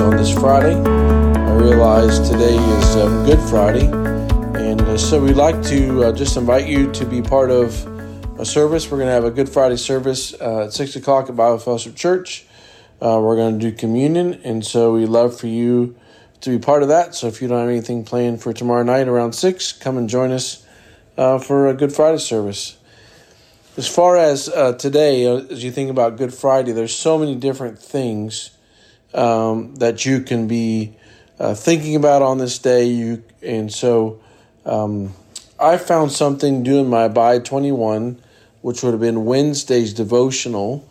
on this Friday. I realize today is um, Good Friday, and uh, so we'd like to uh, just invite you to be part of a service. We're going to have a Good Friday service uh, at 6 o'clock at Bible Fellowship Church. Uh, we're going to do communion, and so we'd love for you to be part of that. So if you don't have anything planned for tomorrow night around 6, come and join us uh, for a Good Friday service. As far as uh, today, uh, as you think about Good Friday, there's so many different things um, that you can be uh, thinking about on this day. You and so um, I found something doing my Abide 21, which would have been Wednesday's devotional.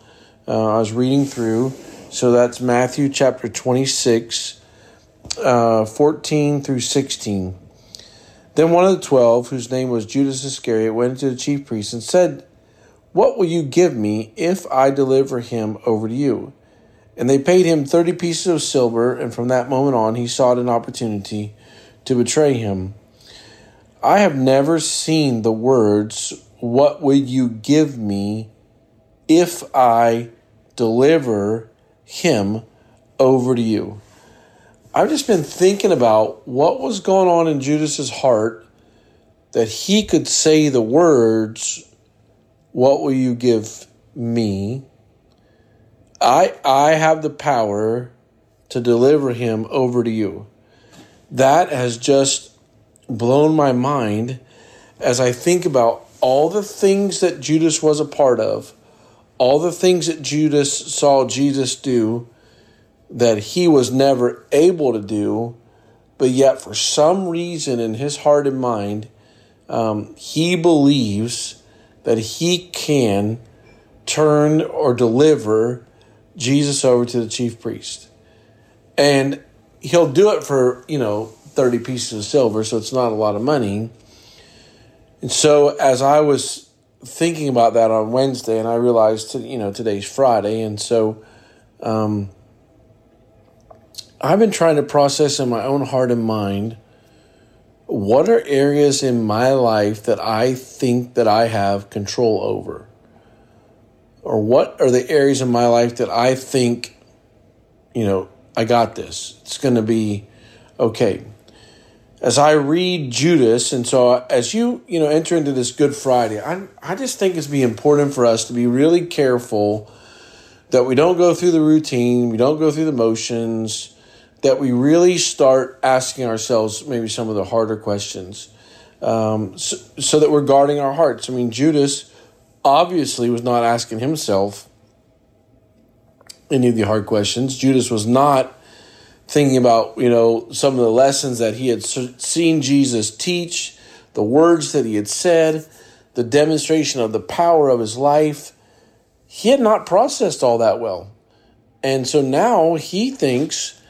Uh, I was reading through, so that's Matthew chapter 26, uh, 14 through 16. Then one of the twelve, whose name was Judas Iscariot, went to the chief priests and said what will you give me if I deliver him over to you? And they paid him thirty pieces of silver, and from that moment on he sought an opportunity to betray him. I have never seen the words, What will you give me if I deliver him over to you? I've just been thinking about what was going on in Judas's heart that he could say the words what will you give me? I I have the power to deliver him over to you. That has just blown my mind as I think about all the things that Judas was a part of, all the things that Judas saw Jesus do that he was never able to do, but yet for some reason in his heart and mind, um, he believes that he can turn or deliver Jesus over to the chief priest. And he'll do it for, you know, 30 pieces of silver, so it's not a lot of money. And so as I was thinking about that on Wednesday, and I realized, you know, today's Friday, and so um, I've been trying to process in my own heart and mind what are areas in my life that I think that I have control over? Or what are the areas in my life that I think, you know, I got this. It's going to be okay. As I read Judas, and so as you, you know, enter into this Good Friday, I, I just think it's be important for us to be really careful that we don't go through the routine, we don't go through the motions, that we really start asking ourselves maybe some of the harder questions um, so, so, that we're guarding our hearts. I mean, Judas obviously was not asking himself any of the hard questions. Judas was not thinking about, you know, some of the lessons that he had seen Jesus teach, the words that he had said, the demonstration of the power of his life. He had not processed all that well. And so now he thinks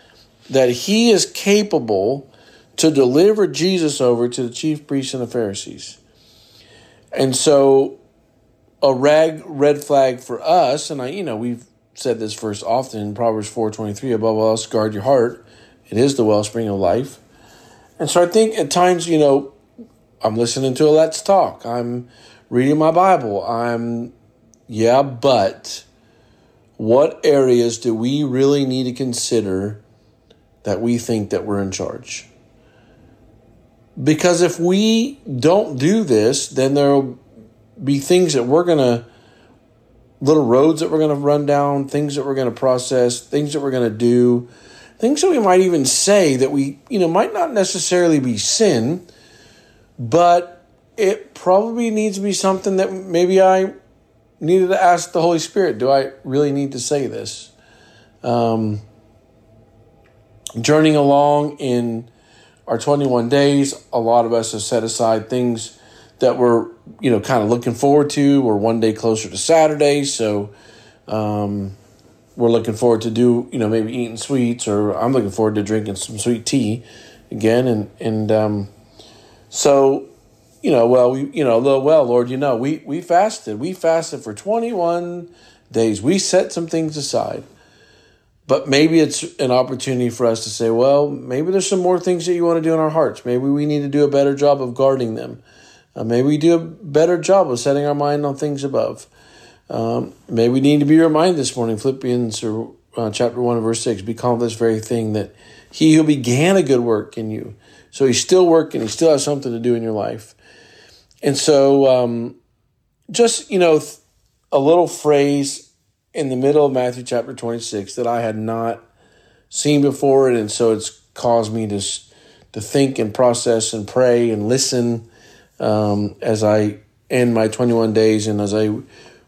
that he is capable to deliver Jesus over to the chief priests and the Pharisees. And so a rag red flag for us, and I you know, we've said this verse often in Proverbs 4:23, above all else guard your heart. It is the wellspring of life. And so I think at times, you know, I'm listening to a let's talk. I'm reading my Bible. I'm yeah, but what areas do we really need to consider that we think that we're in charge. Because if we don't do this, then there'll be things that we're going to, little roads that we're going to run down, things that we're going to process, things that we're going to do, things that we might even say that we, you know, might not necessarily be sin, but it probably needs to be something that maybe I needed to ask the Holy Spirit, do I really need to say this? Um, journeying along in our 21 days, a lot of us have set aside things that we're, you know, kind of looking forward to. We're one day closer to Saturday, so um, we're looking forward to do, you know, maybe eating sweets, or I'm looking forward to drinking some sweet tea again, and and um, so, you know, well, we, you know, little well, Lord, you know, we we fasted, we fasted for 21 days. We set some things aside. But maybe it's an opportunity for us to say, well, maybe there's some more things that you want to do in our hearts. Maybe we need to do a better job of guarding them. Uh, maybe we do a better job of setting our mind on things above. Um, maybe we need to be reminded this morning, Philippians or uh, chapter 1, verse 6, be confident this very thing that he who began a good work in you. So he's still working, he still has something to do in your life. And so, um, just, you know, a little phrase in the middle of Matthew chapter 26 that I had not seen before, and so it's caused me to, to think and process and pray and listen um, as I end my 21 days and as I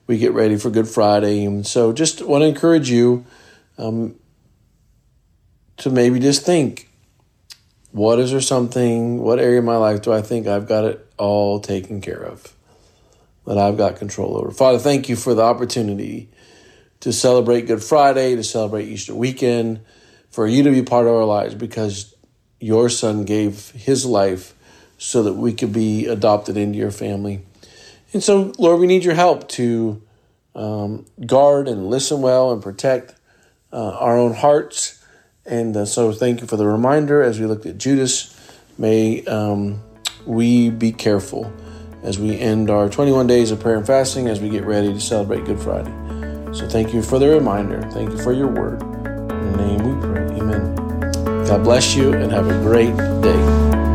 we get ready for Good Friday. And so, just want to encourage you um, to maybe just think what is there something, what area of my life do I think I've got it all taken care of, that I've got control over? Father, thank you for the opportunity to celebrate Good Friday, to celebrate Easter weekend, for you to be part of our lives because your son gave his life so that we could be adopted into your family. And so, Lord, we need your help to um, guard and listen well and protect uh, our own hearts. And uh, so, thank you for the reminder as we looked at Judas. May um, we be careful as we end our 21 days of prayer and fasting as we get ready to celebrate Good Friday. So, thank you for the reminder. Thank you for your word. In name we pray. Amen. God bless you and have a great day.